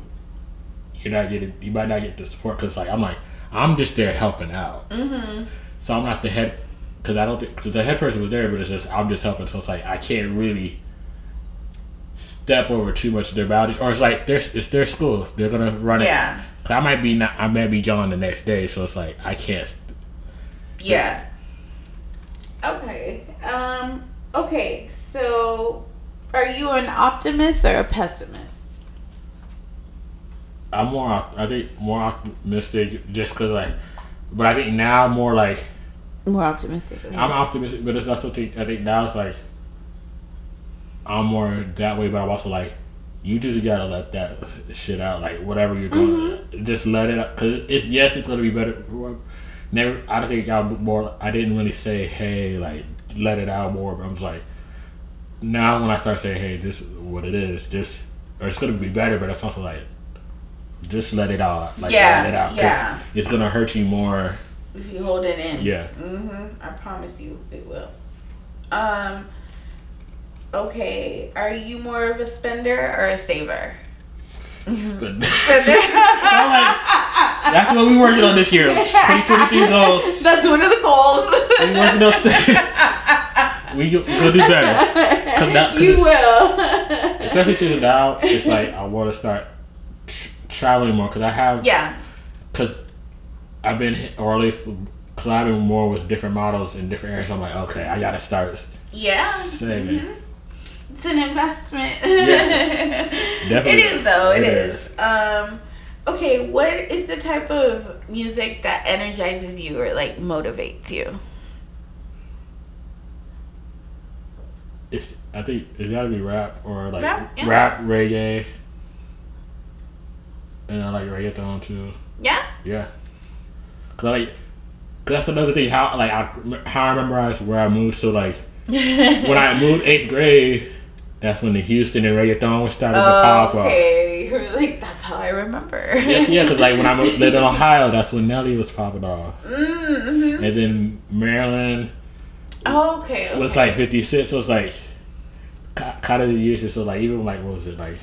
you're not getting, you might not get the support because like I'm like I'm just there helping out, mm-hmm. so I'm not the head because I don't think cause the head person was there, but it's just I'm just helping, so it's like I can't really step over too much of their boundaries, or it's like there's it's their school, they're gonna run yeah. it. Cause I might be not, I might be gone the next day, so it's like I can't. Yeah. Okay. Um. Okay. So, are you an optimist or a pessimist? I'm more. I think more optimistic, just cause like, but I think now more like. More optimistic. Okay. I'm optimistic, but it's also think I think now it's like. I'm more that way, but I'm also like, you just gotta let that shit out. Like whatever you're doing, mm-hmm. just let it. out. Cause it's yes, it's gonna be better. Never. I don't think I more. I didn't really say hey like let it out more, but I'm just like now when I start saying hey this is what it is, just or it's gonna be better, but it's also like just let it out. Like yeah, let it out. Yeah. It's gonna hurt you more if you hold it in. Yeah. Mm-hmm. I promise you, it will. Um Okay, are you more of a spender or a saver? Spender. *laughs* spender. *laughs* that's what we're working on this year. *laughs* 2023 goals. That's one of the goals. we're working on. we gonna do better. Cause you will. Especially since now, it's like I want to start traveling more because I have. Yeah. Because I've been, or at least collabing more with different models in different areas. I'm like, okay, I gotta start. Yeah. Saving. Mm-hmm it's an investment. Yeah, *laughs* definitely. it is though. it, it is. is. Um, okay, what is the type of music that energizes you or like motivates you? It's, I think it's gotta be rap or like rap, yeah. rap reggae, and I like reggaeton too. Yeah. Yeah. Cause I like, cause that's another thing. How like I how I memorize where I moved. So like *laughs* when I moved eighth grade, that's when the Houston and reggaeton started oh, to pop up. Okay, *laughs* like that's how I remember. yeah, yeah, cause like when I moved, lived in *laughs* Ohio, that's when Nelly was popping off. Mm-hmm. And then Maryland. Oh, okay, okay. Was like fifty six. So it's like kind of the years. So like even like what was it like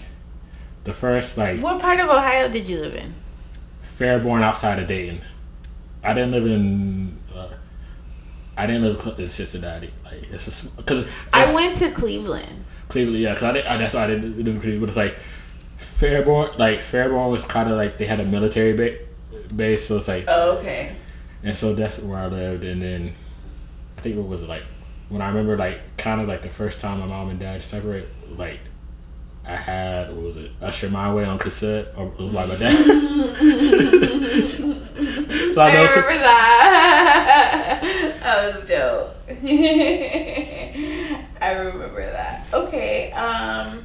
the first like. What part of Ohio did you live in? Fairborn, outside of Dayton. I didn't live in. Uh, I didn't live in Cincinnati. Like it's a, because I went to Cleveland. Cleveland, yeah, cause I, did, I that's why I didn't live in Cleveland. But it's like Fairborn, like Fairborn was kind of like they had a military ba- base, so it's like oh, okay. And so that's where I lived, and then I think what was it like when I remember like kind of like the first time my mom and dad separated, like I had what was it Usher My Way on cassette or it was like my dad. *laughs* so I, I remember some, that. *laughs* that was dope. *laughs* I remember that. Okay. Um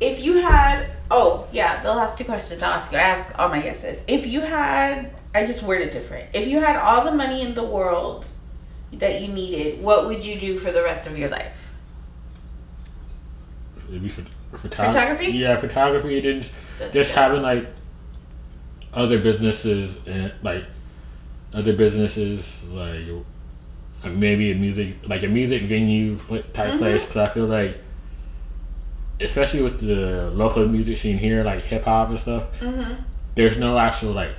if you had oh yeah, the last two questions I'll ask you. I ask all my guesses. If you had I just worded different. If you had all the money in the world that you needed, what would you do for the rest of your life? It'd be phot- photography. Yeah, photography. Didn't just good. having like other businesses and like other businesses like maybe a music like a music venue type mm-hmm. place because I feel like especially with the local music scene here like hip hop and stuff mm-hmm. there's no actual like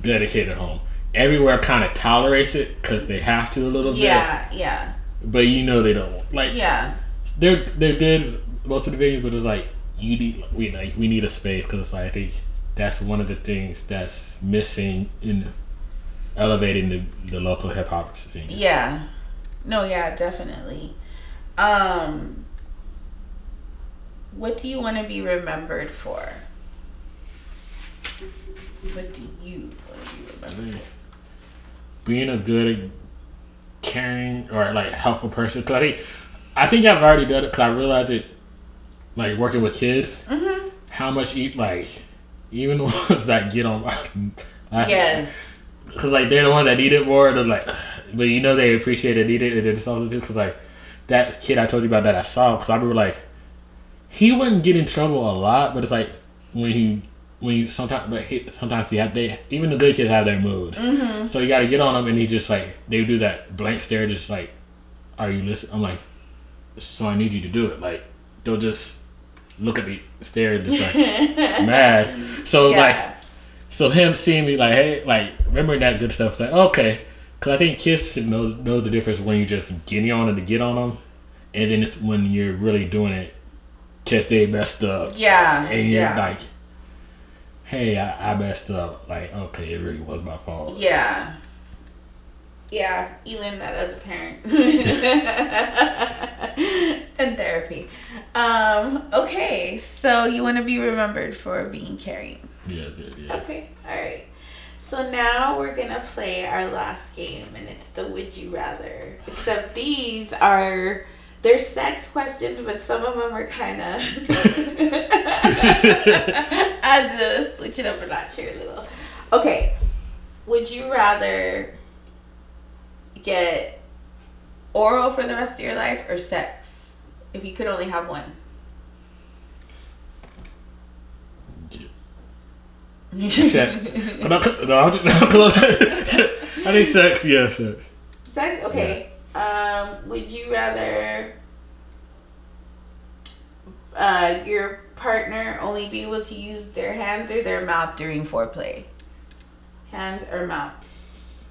dedicated home everywhere kind of tolerates it because they have to a little yeah, bit yeah yeah but you know they don't like yeah they're they're good most of the venues but it's like you need we like we need a space because it's like I think that's one of the things that's missing in elevating the, the local hip hop scene. Yeah. No, yeah, definitely. Um what do you want to be remembered for? What do you want to be remembered for? Being a good, caring, or like helpful person. Cause I think, I think I've already done it. Cause I realized it, like working with kids, mm-hmm. how much eat like, even *laughs* the ones that get on my, yes, cause like they're the ones that need it more. They're like, but you know they appreciate it, need it, and then something too. Cause like that kid I told you about that I saw. Cause I remember like he wouldn't get in trouble a lot, but it's like when he when you sometimes but he, sometimes he have they even the good kids have their moods. Mm-hmm. So you got to get on them, and he just like they do that blank stare, just like, are you listening? I'm like, so I need you to do it. Like they'll just look at me, stare, and just like *laughs* mad. So Yeah. like, so him seeing me like, hey, like remembering that good stuff. Like okay, because I think kids should know know the difference when you just getting on and to get on them, and then it's when you're really doing it because they messed up Yeah. and you're yeah. like, hey, I, I messed up. Like, okay, it really was my fault. Yeah. Yeah, you learn that as a parent. *laughs* *laughs* and therapy. Um, okay, so you want to be remembered for being caring. Yeah, yeah, yeah. Okay, alright. So now we're gonna play our last game, and it's the Would You Rather. Except these are. They're sex questions, but some of them are kind of. I to switch it up a notch here a little. Okay. Would you rather get oral for the rest of your life or sex? If you could only have one. Sex. no, no, no, no, I think *laughs* sex, yeah, sex. Sex? Okay. Um, would you rather uh, your partner only be able to use their hands or their mouth during foreplay? Hands or mouth?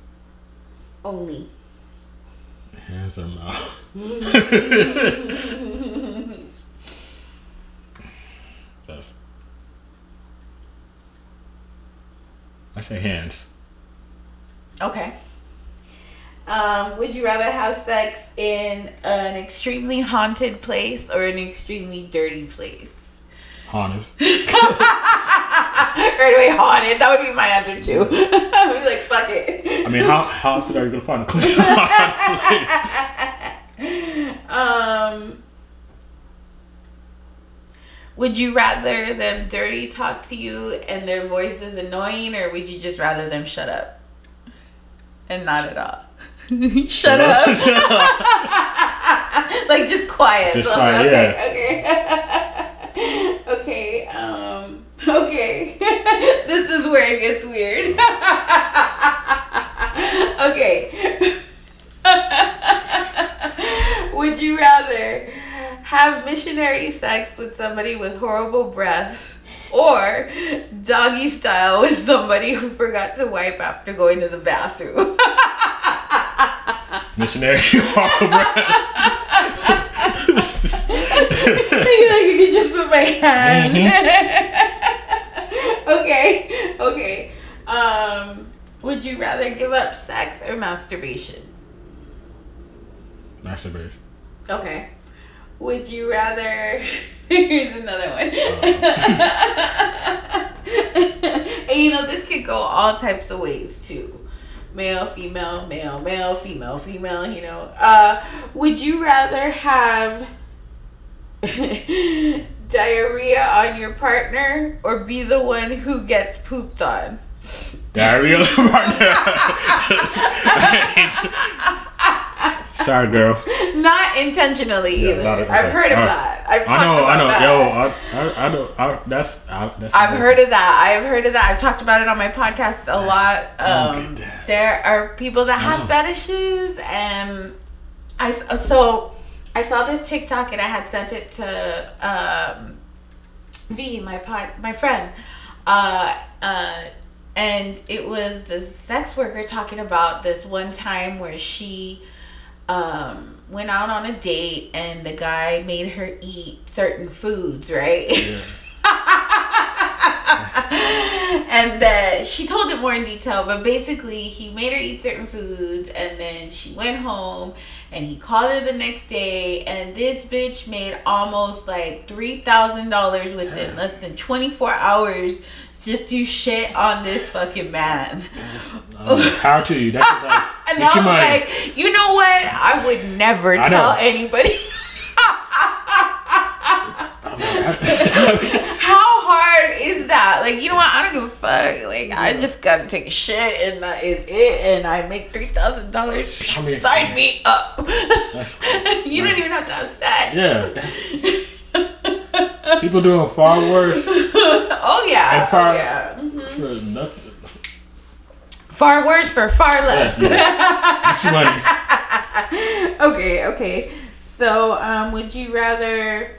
Only. Hands or mouth. *laughs* That's. I say hands. Okay. Um, would you rather have sex in an extremely haunted place or an extremely dirty place? Haunted. *laughs* right away, haunted. That would be my answer too. *laughs* I would be like, fuck it. I mean, how how else are you gonna find a place? *laughs* Um, would you rather them dirty talk to you and their voice is annoying, or would you just rather them shut up and not at all? shut up. Shut up. like just quiet. Just Like, quiet, okay, okay. Okay. *laughs* This is where it gets weird. *laughs* okay. *laughs* Would you rather have missionary sex with somebody with horrible breath or doggy style with somebody who forgot to wipe after going to the bathroom? Missionary walk around. You're like, you can just put my hand. *laughs* okay, okay. Um, would you rather give up sex or masturbation? Masturbation. Okay. Would you rather? *laughs* Here's another one. *laughs* and you know, this could go all types of ways too. Male, female, male, male, female, female, you know. Uh, would you rather have diarrhea on your partner or be the one who gets pooped on? Diarrhea on the partner. *laughs* Sorry, girl. Not intentionally Yeah, either. not- I've heard of Uh, that. I've talked I know, about I know. that. Yo, I, I, I know. I, that's, I, that's. I've heard of that. I've heard of that. I've talked about it on my podcast a lot. Um, there are people that have fetishes, and I so I saw this TikTok and I had sent it to um, V, my pod, my friend, uh, uh, and it was this sex worker talking about this one time where she um, went out on a date and the guy made her eat certain foods, right? Yeah. *laughs* and that she told it more in detail, but basically he made her eat certain foods and then she went home and he called her the next day and this bitch made almost like three thousand dollars within less than twenty four hours just to shit on this fucking man. Power to you. That's *laughs* like. And I was money. like, you know what? I would never I tell *laughs* know. anybody. *laughs* Is that? Like, you know what? I don't give a fuck? Like I just gotta take a shit and that is it, and I make three thousand dollars. Sign me up. *laughs* *laughs* You don't even have to have sex. Yeah. *laughs* People doing far worse Oh yeah. Far- oh, yeah. Mhm. for nothing. Far worse for far less. Okay, okay. So, um, would you rather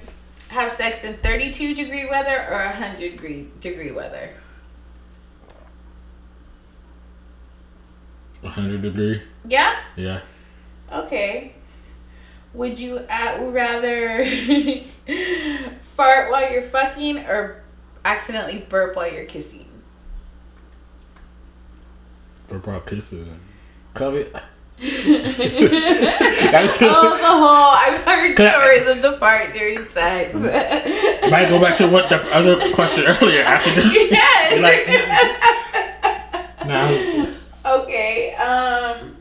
have sex in 32 degree weather or 100 degree degree weather? 100 degree. Yeah? Yeah. Okay. Would you at, rather *laughs* fart while you're fucking or accidentally burp while you're kissing? For about kissing. Covet. oh, the whole. I've I- stories of the fart during sex. Might go back to what the other question earlier. After this. *laughs* yes. Like, now, Okay. Um.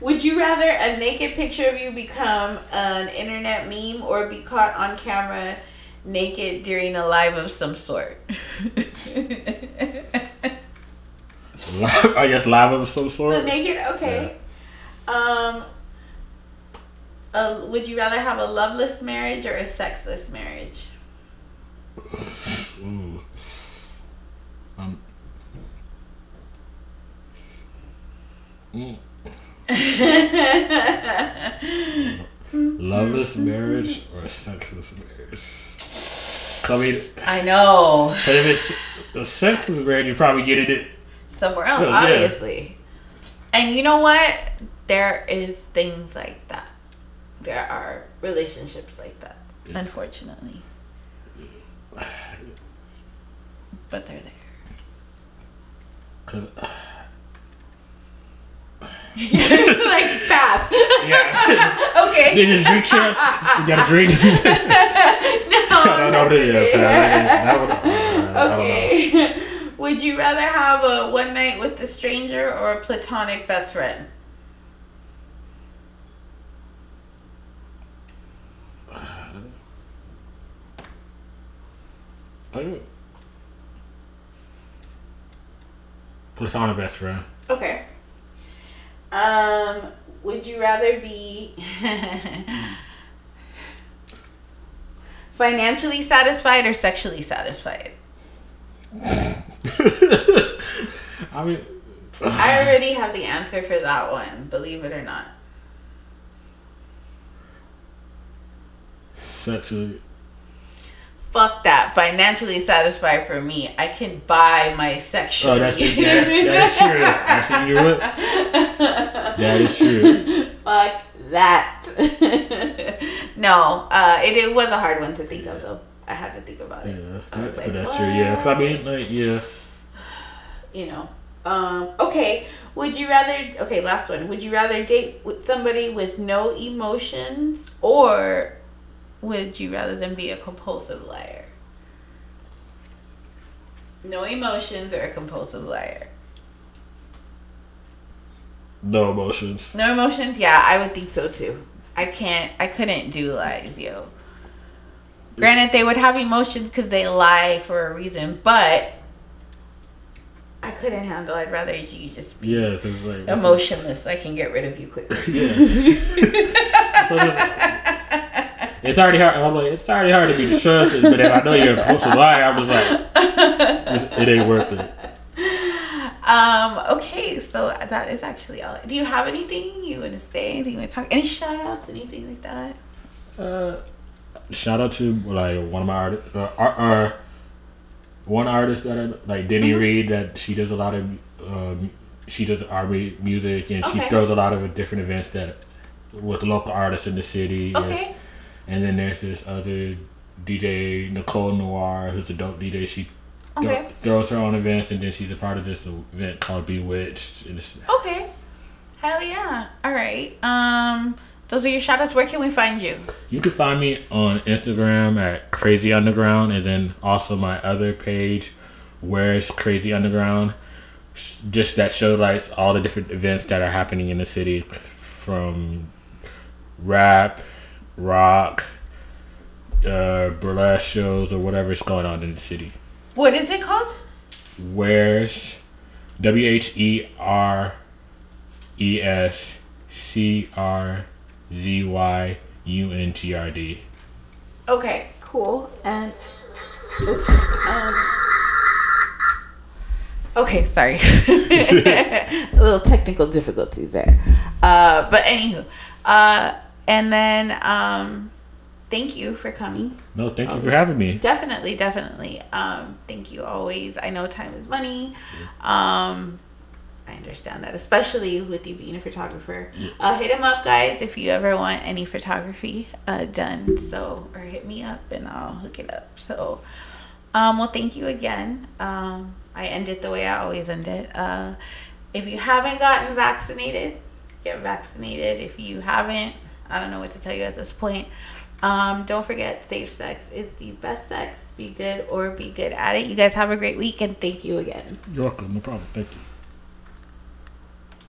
Would you rather a naked picture of you become an internet meme or be caught on camera naked during a live of some sort? *laughs* I guess live of some the sort. naked, okay. Um. Uh, would you rather have a loveless marriage or a sexless marriage? Ooh. Um. Mm. *laughs* Loveless marriage or sexless marriage? I mean, I know. 'cause if it's a sexless marriage, you probably get it. somewhere else, Oh, yeah. obviously. And you know what? There is things like that. There are relationships like that, unfortunately. But they're there. 'Cause- *laughs* like fast. yeah. *laughs* okay. Did you drink champs? You got a drink? I don't know what it is. I don't know. I don't know. Okay. *laughs* Would you rather have a one night with a stranger or a platonic best friend? I don't- Platonic best friend. Okay. Um, would you rather be *laughs* financially satisfied or sexually satisfied? *laughs* I mean, I already have the answer for that one, believe it or not. sexually. Fuck that. Financially satisfied for me. I can buy my sexually. Oh, that's that, that is true. Actually, you know what? That is true. *laughs* Fuck that. *laughs* no, uh, it, it was a hard one to think of though. I had to think about Yeah, it. I was like, that's true. Yeah, I mean, like, yeah. *sighs* you know. Um, okay. Would you rather? Okay, last one. Would you rather date with somebody with no emotions, or would you rather than be a compulsive liar? No emotions or a compulsive liar? No emotions. No emotions. Yeah, I would think so too. I can't. I couldn't do lies, yo. Granted, they would have emotions because they lie for a reason, but I couldn't handle. I'd rather you just be Yeah, because like emotionless. I can get rid of you quickly. *laughs* Yeah. *laughs* It's- already hard. I'm like, it's already hard to be trusted, but if I know you're a compulsive liar, I'm just like, it ain't worth it. Um. Okay. So that is actually all. Do you have anything you want to say? Anything you want to talk? Any shout outs? Anything like that? Uh, shout out to like one of my artists, uh, ar- uh, one artist that I, like Denny Mm-hmm. Reed that she does a lot of um, she does R&B music and she throws a lot of different events that with local artists in the city. Okay. And then there's this other DJ Nicole Noir who's a dope DJ. She Okay. throws her own events and then she's a part of this event called Bewitched. Okay. Hell yeah. All right. Um. Those are your shout outs. Where can we find you? You can find me on Instagram at Crazy Underground, and then also my other page, Where's Crazy Underground, just that show showlights all the different events that are happening in the city, from rap, rock, uh, burlesque shows or whatever is going on in the city. What is it called? Where's W H E R E S C R Z Y U N T R D. Okay, cool. And oops, um, okay, sorry, *laughs* a little technical difficulties there. Uh, but anywho, uh, and then um, thank you for coming. No, thank you for having me. Definitely, definitely. Um, thank you always. I know time is money. Um, I understand that, especially with you being a photographer. Uh, hit him up, guys, if you ever want any photography uh, done. So, or hit me up and I'll hook it up. So, um, well, thank you again. Um, I end it the way I always end it. Uh, if you haven't gotten vaccinated, get vaccinated. If you haven't, I don't know what to tell you at this point. Um, don't forget, safe sex is the best sex. Be good or be good at it. You guys have a great week and thank you again. You're welcome. No problem. Thank you.